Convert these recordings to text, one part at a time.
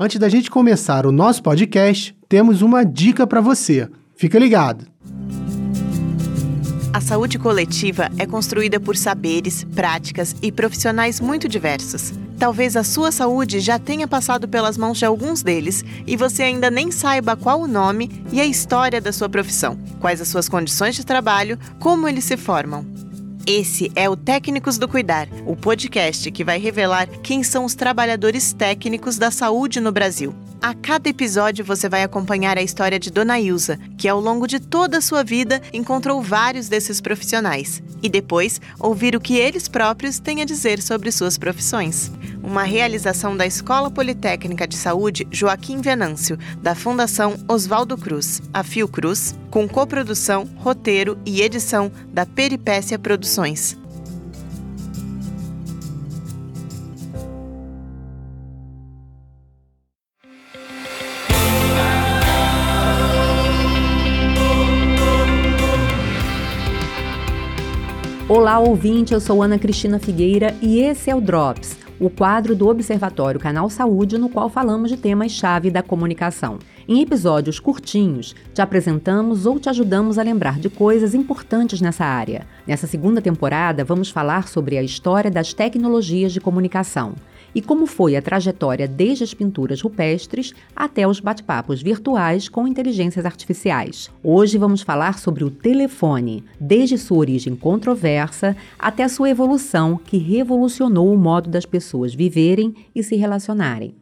Antes da gente começar o nosso podcast, temos uma dica para você. Fica ligado! A saúde coletiva é construída por saberes, práticas e profissionais muito diversos. Talvez a sua saúde já tenha passado pelas mãos de alguns deles e você ainda nem saiba qual o nome e a história da sua profissão, quais as suas condições de trabalho, como eles se formam. Esse é o Técnicos do Cuidar, o podcast que vai revelar quem são os trabalhadores técnicos da saúde no Brasil. A cada episódio você vai acompanhar a história de Dona Ilza, que ao longo de toda a sua vida encontrou vários desses profissionais, e depois ouvir o que eles próprios têm a dizer sobre suas profissões uma realização da Escola Politécnica de Saúde Joaquim Venâncio, da Fundação Oswaldo Cruz, a Fiocruz, com coprodução, roteiro e edição da Peripécia Produções. Olá, ouvinte, eu sou Ana Cristina Figueira e esse é o Drops o quadro do Observatório Canal Saúde, no qual falamos de temas-chave da comunicação. Em episódios curtinhos, te apresentamos ou te ajudamos a lembrar de coisas importantes nessa área. Nessa segunda temporada, vamos falar sobre a história das tecnologias de comunicação e como foi a trajetória desde as pinturas rupestres até os bate-papos virtuais com inteligências artificiais. Hoje vamos falar sobre o telefone, desde sua origem controversa até sua evolução que revolucionou o modo das pessoas viverem e se relacionarem.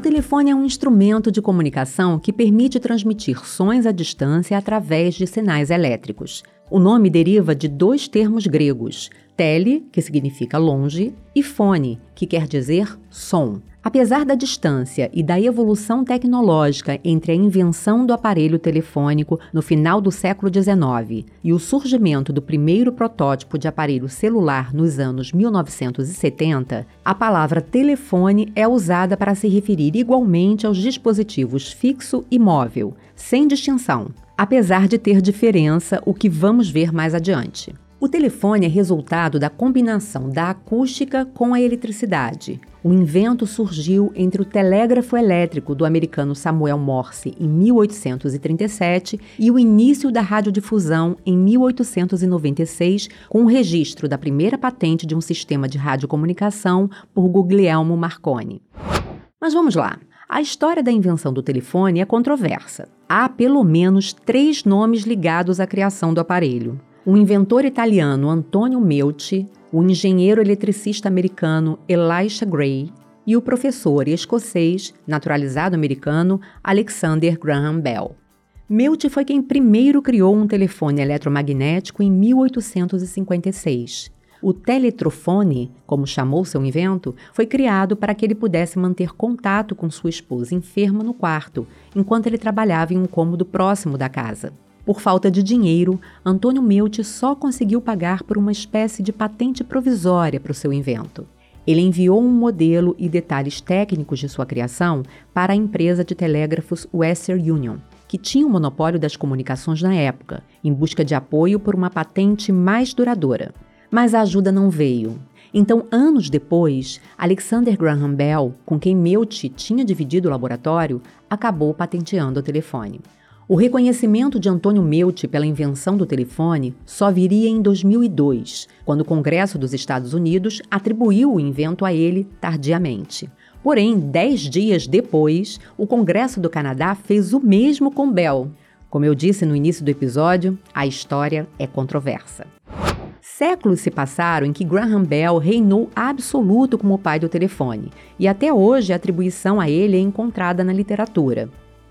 Telefone é um instrumento de comunicação que permite transmitir sons à distância através de sinais elétricos. O nome deriva de dois termos gregos, tele, que significa longe, e fone, que quer dizer som. Apesar da distância e da evolução tecnológica entre a invenção do aparelho telefônico no final do século XIX e o surgimento do primeiro protótipo de aparelho celular nos anos 1970, a palavra telefone é usada para se referir igualmente aos dispositivos fixo e móvel, sem distinção, apesar de ter diferença, o que vamos ver mais adiante. O telefone é resultado da combinação da acústica com a eletricidade. O invento surgiu entre o telégrafo elétrico do americano Samuel Morse em 1837 e o início da radiodifusão em 1896, com o registro da primeira patente de um sistema de radiocomunicação por Guglielmo Marconi. Mas vamos lá. A história da invenção do telefone é controversa. Há pelo menos três nomes ligados à criação do aparelho o inventor italiano Antonio Meucci, o engenheiro eletricista americano Elisha Gray e o professor escocês, naturalizado americano, Alexander Graham Bell. Meucci foi quem primeiro criou um telefone eletromagnético em 1856. O teletrofone, como chamou seu invento, foi criado para que ele pudesse manter contato com sua esposa enferma no quarto, enquanto ele trabalhava em um cômodo próximo da casa. Por falta de dinheiro, Antônio Meucci só conseguiu pagar por uma espécie de patente provisória para o seu invento. Ele enviou um modelo e detalhes técnicos de sua criação para a empresa de telégrafos Western Union, que tinha o monopólio das comunicações na época, em busca de apoio por uma patente mais duradoura. Mas a ajuda não veio. Então, anos depois, Alexander Graham Bell, com quem Meucci tinha dividido o laboratório, acabou patenteando o telefone. O reconhecimento de Antônio Meucci pela invenção do telefone só viria em 2002, quando o Congresso dos Estados Unidos atribuiu o invento a ele tardiamente. Porém, dez dias depois, o Congresso do Canadá fez o mesmo com Bell. Como eu disse no início do episódio, a história é controversa. Séculos se passaram em que Graham Bell reinou absoluto como o pai do telefone, e até hoje a atribuição a ele é encontrada na literatura.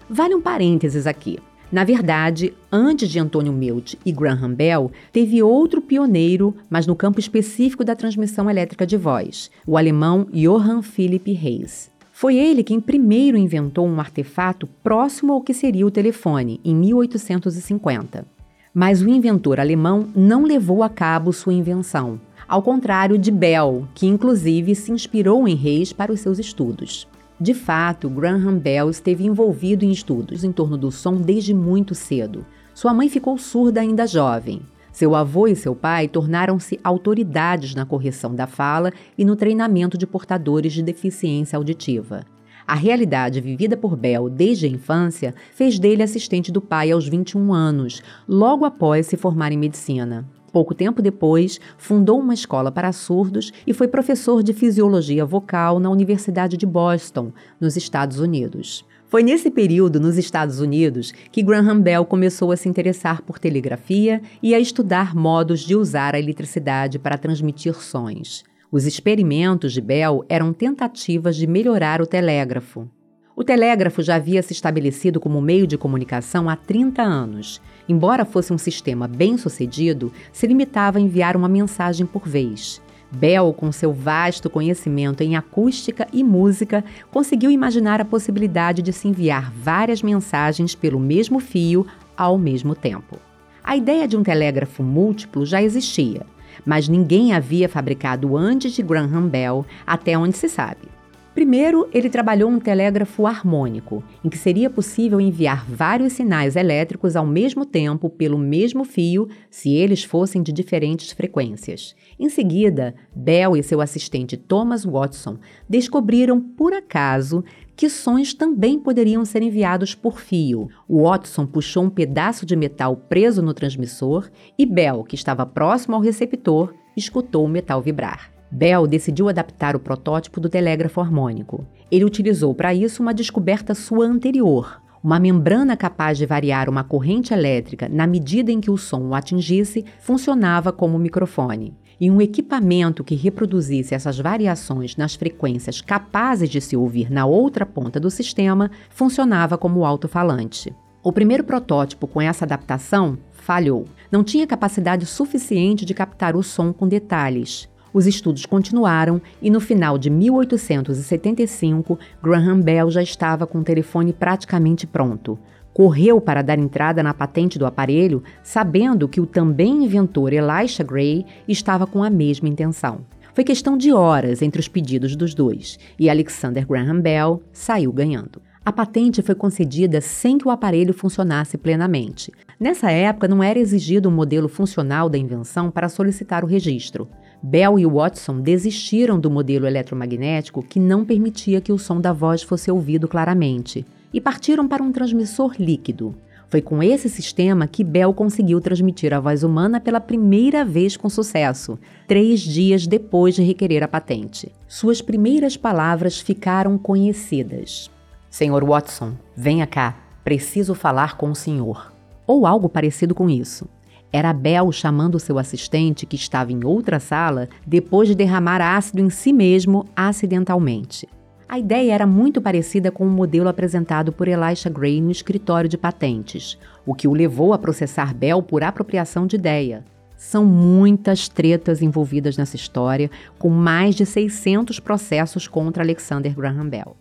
Vale um parênteses aqui. Na verdade, antes de Antônio Meucci e Graham Bell, teve outro pioneiro, mas no campo específico da transmissão elétrica de voz, o alemão Johann Philipp Reis. Foi ele quem primeiro inventou um artefato próximo ao que seria o telefone, em 1850. Mas o inventor alemão não levou a cabo sua invenção. ao contrário de Bell, que inclusive se inspirou em reis para os seus estudos. De fato, Graham Bell esteve envolvido em estudos em torno do som desde muito cedo. Sua mãe ficou surda ainda jovem. Seu avô e seu pai tornaram-se autoridades na correção da fala e no treinamento de portadores de deficiência auditiva. A realidade vivida por Bell desde a infância fez dele assistente do pai aos 21 anos, logo após se formar em medicina. Pouco tempo depois, fundou uma escola para surdos e foi professor de fisiologia vocal na Universidade de Boston, nos Estados Unidos. Foi nesse período, nos Estados Unidos, que Graham Bell começou a se interessar por telegrafia e a estudar modos de usar a eletricidade para transmitir sons. Os experimentos de Bell eram tentativas de melhorar o telégrafo. O telégrafo já havia se estabelecido como meio de comunicação há 30 anos. Embora fosse um sistema bem sucedido, se limitava a enviar uma mensagem por vez. Bell, com seu vasto conhecimento em acústica e música, conseguiu imaginar a possibilidade de se enviar várias mensagens pelo mesmo fio ao mesmo tempo. A ideia de um telégrafo múltiplo já existia, mas ninguém havia fabricado antes de Graham Bell, até onde se sabe. Primeiro, ele trabalhou um telégrafo harmônico, em que seria possível enviar vários sinais elétricos ao mesmo tempo pelo mesmo fio, se eles fossem de diferentes frequências. Em seguida, Bell e seu assistente Thomas Watson descobriram, por acaso, que sons também poderiam ser enviados por fio. Watson puxou um pedaço de metal preso no transmissor e Bell, que estava próximo ao receptor, escutou o metal vibrar. Bell decidiu adaptar o protótipo do telégrafo harmônico. Ele utilizou para isso uma descoberta sua anterior, uma membrana capaz de variar uma corrente elétrica na medida em que o som o atingisse funcionava como microfone e um equipamento que reproduzisse essas variações nas frequências capazes de se ouvir na outra ponta do sistema funcionava como alto-falante. O primeiro protótipo com essa adaptação falhou. Não tinha capacidade suficiente de captar o som com detalhes. Os estudos continuaram e no final de 1875, Graham Bell já estava com o telefone praticamente pronto correu para dar entrada na patente do aparelho, sabendo que o também inventor Elisha Gray estava com a mesma intenção. Foi questão de horas entre os pedidos dos dois e Alexander Graham Bell saiu ganhando. A patente foi concedida sem que o aparelho funcionasse plenamente. Nessa época, não era exigido um modelo funcional da invenção para solicitar o registro. Bell e Watson desistiram do modelo eletromagnético que não permitia que o som da voz fosse ouvido claramente e partiram para um transmissor líquido. Foi com esse sistema que Bell conseguiu transmitir a voz humana pela primeira vez com sucesso, três dias depois de requerer a patente. Suas primeiras palavras ficaram conhecidas: Senhor Watson, venha cá, preciso falar com o senhor. Ou algo parecido com isso. Era Bell chamando seu assistente, que estava em outra sala, depois de derramar ácido em si mesmo acidentalmente. A ideia era muito parecida com o modelo apresentado por Elisha Gray no escritório de patentes, o que o levou a processar Bell por apropriação de ideia. São muitas tretas envolvidas nessa história, com mais de 600 processos contra Alexander Graham Bell.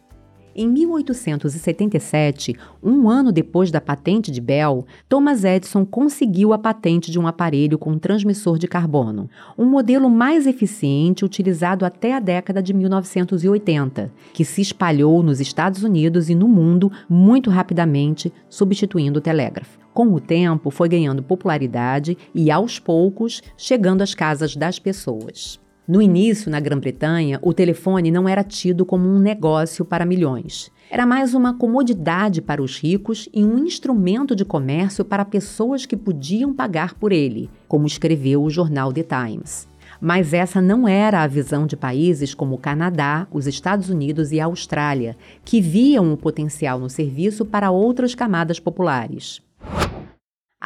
Em 1877, um ano depois da patente de Bell, Thomas Edison conseguiu a patente de um aparelho com transmissor de carbono, um modelo mais eficiente utilizado até a década de 1980, que se espalhou nos Estados Unidos e no mundo muito rapidamente, substituindo o telégrafo. Com o tempo, foi ganhando popularidade e, aos poucos, chegando às casas das pessoas. No início, na Grã-Bretanha, o telefone não era tido como um negócio para milhões. Era mais uma comodidade para os ricos e um instrumento de comércio para pessoas que podiam pagar por ele, como escreveu o jornal The Times. Mas essa não era a visão de países como o Canadá, os Estados Unidos e a Austrália, que viam o potencial no serviço para outras camadas populares.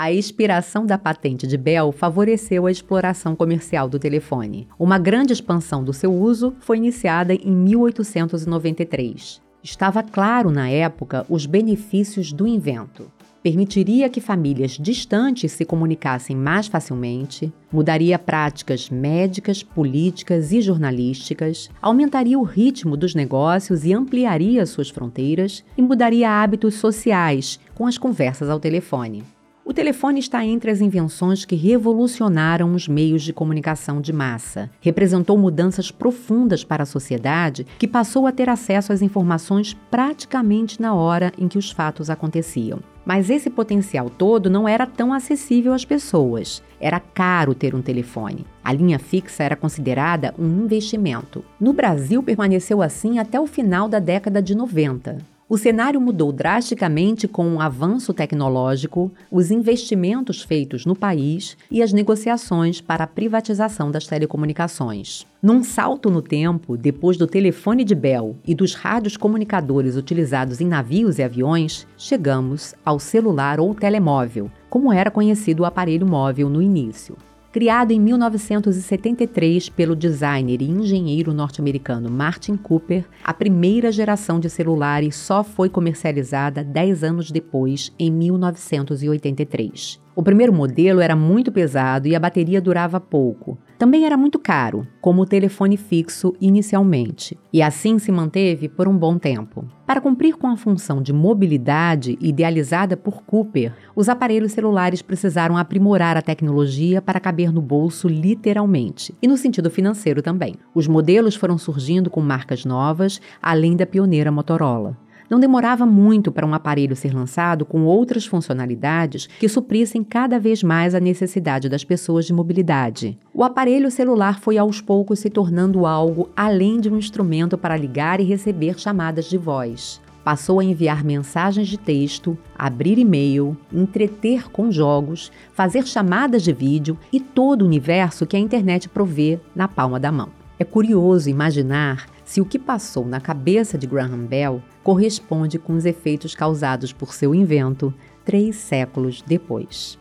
A expiração da patente de Bell favoreceu a exploração comercial do telefone. Uma grande expansão do seu uso foi iniciada em 1893. Estava claro na época os benefícios do invento. Permitiria que famílias distantes se comunicassem mais facilmente, mudaria práticas médicas, políticas e jornalísticas, aumentaria o ritmo dos negócios e ampliaria suas fronteiras, e mudaria hábitos sociais com as conversas ao telefone. O telefone está entre as invenções que revolucionaram os meios de comunicação de massa. Representou mudanças profundas para a sociedade, que passou a ter acesso às informações praticamente na hora em que os fatos aconteciam. Mas esse potencial todo não era tão acessível às pessoas. Era caro ter um telefone. A linha fixa era considerada um investimento. No Brasil, permaneceu assim até o final da década de 90. O cenário mudou drasticamente com o avanço tecnológico, os investimentos feitos no país e as negociações para a privatização das telecomunicações. Num salto no tempo, depois do telefone de Bell e dos rádios comunicadores utilizados em navios e aviões, chegamos ao celular ou telemóvel, como era conhecido o aparelho móvel no início. Criado em 1973 pelo designer e engenheiro norte-americano Martin Cooper, a primeira geração de celulares só foi comercializada 10 anos depois, em 1983. O primeiro modelo era muito pesado e a bateria durava pouco. Também era muito caro, como o telefone fixo inicialmente, e assim se manteve por um bom tempo. Para cumprir com a função de mobilidade idealizada por Cooper, os aparelhos celulares precisaram aprimorar a tecnologia para caber no bolso literalmente, e no sentido financeiro também. Os modelos foram surgindo com marcas novas, além da pioneira Motorola. Não demorava muito para um aparelho ser lançado com outras funcionalidades que suprissem cada vez mais a necessidade das pessoas de mobilidade. O aparelho celular foi aos poucos se tornando algo além de um instrumento para ligar e receber chamadas de voz passou a enviar mensagens de texto, abrir e-mail, entreter com jogos, fazer chamadas de vídeo e todo o universo que a internet provê na palma da mão. É curioso imaginar se o que passou na cabeça de Graham Bell corresponde com os efeitos causados por seu invento três séculos depois.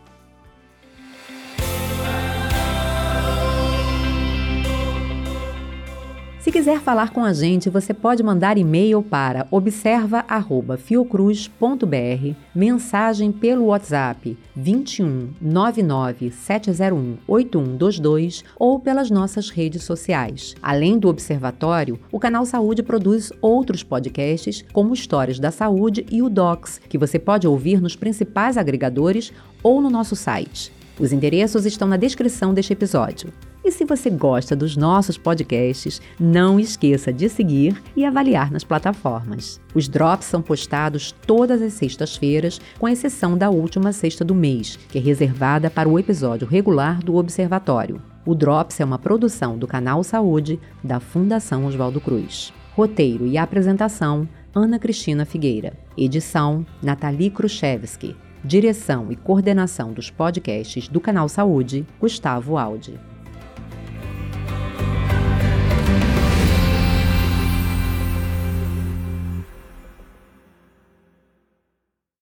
Se quiser falar com a gente, você pode mandar e-mail para observa@fiocruz.br, mensagem pelo WhatsApp 21 99 701 8122 ou pelas nossas redes sociais. Além do Observatório, o canal Saúde produz outros podcasts, como Histórias da Saúde e o Docs, que você pode ouvir nos principais agregadores ou no nosso site. Os endereços estão na descrição deste episódio. E se você gosta dos nossos podcasts, não esqueça de seguir e avaliar nas plataformas. Os drops são postados todas as sextas-feiras, com exceção da última sexta do mês, que é reservada para o episódio regular do Observatório. O Drops é uma produção do Canal Saúde da Fundação Oswaldo Cruz. Roteiro e apresentação: Ana Cristina Figueira. Edição: Nathalie Khrushchevsky. Direção e coordenação dos podcasts do Canal Saúde: Gustavo Aldi.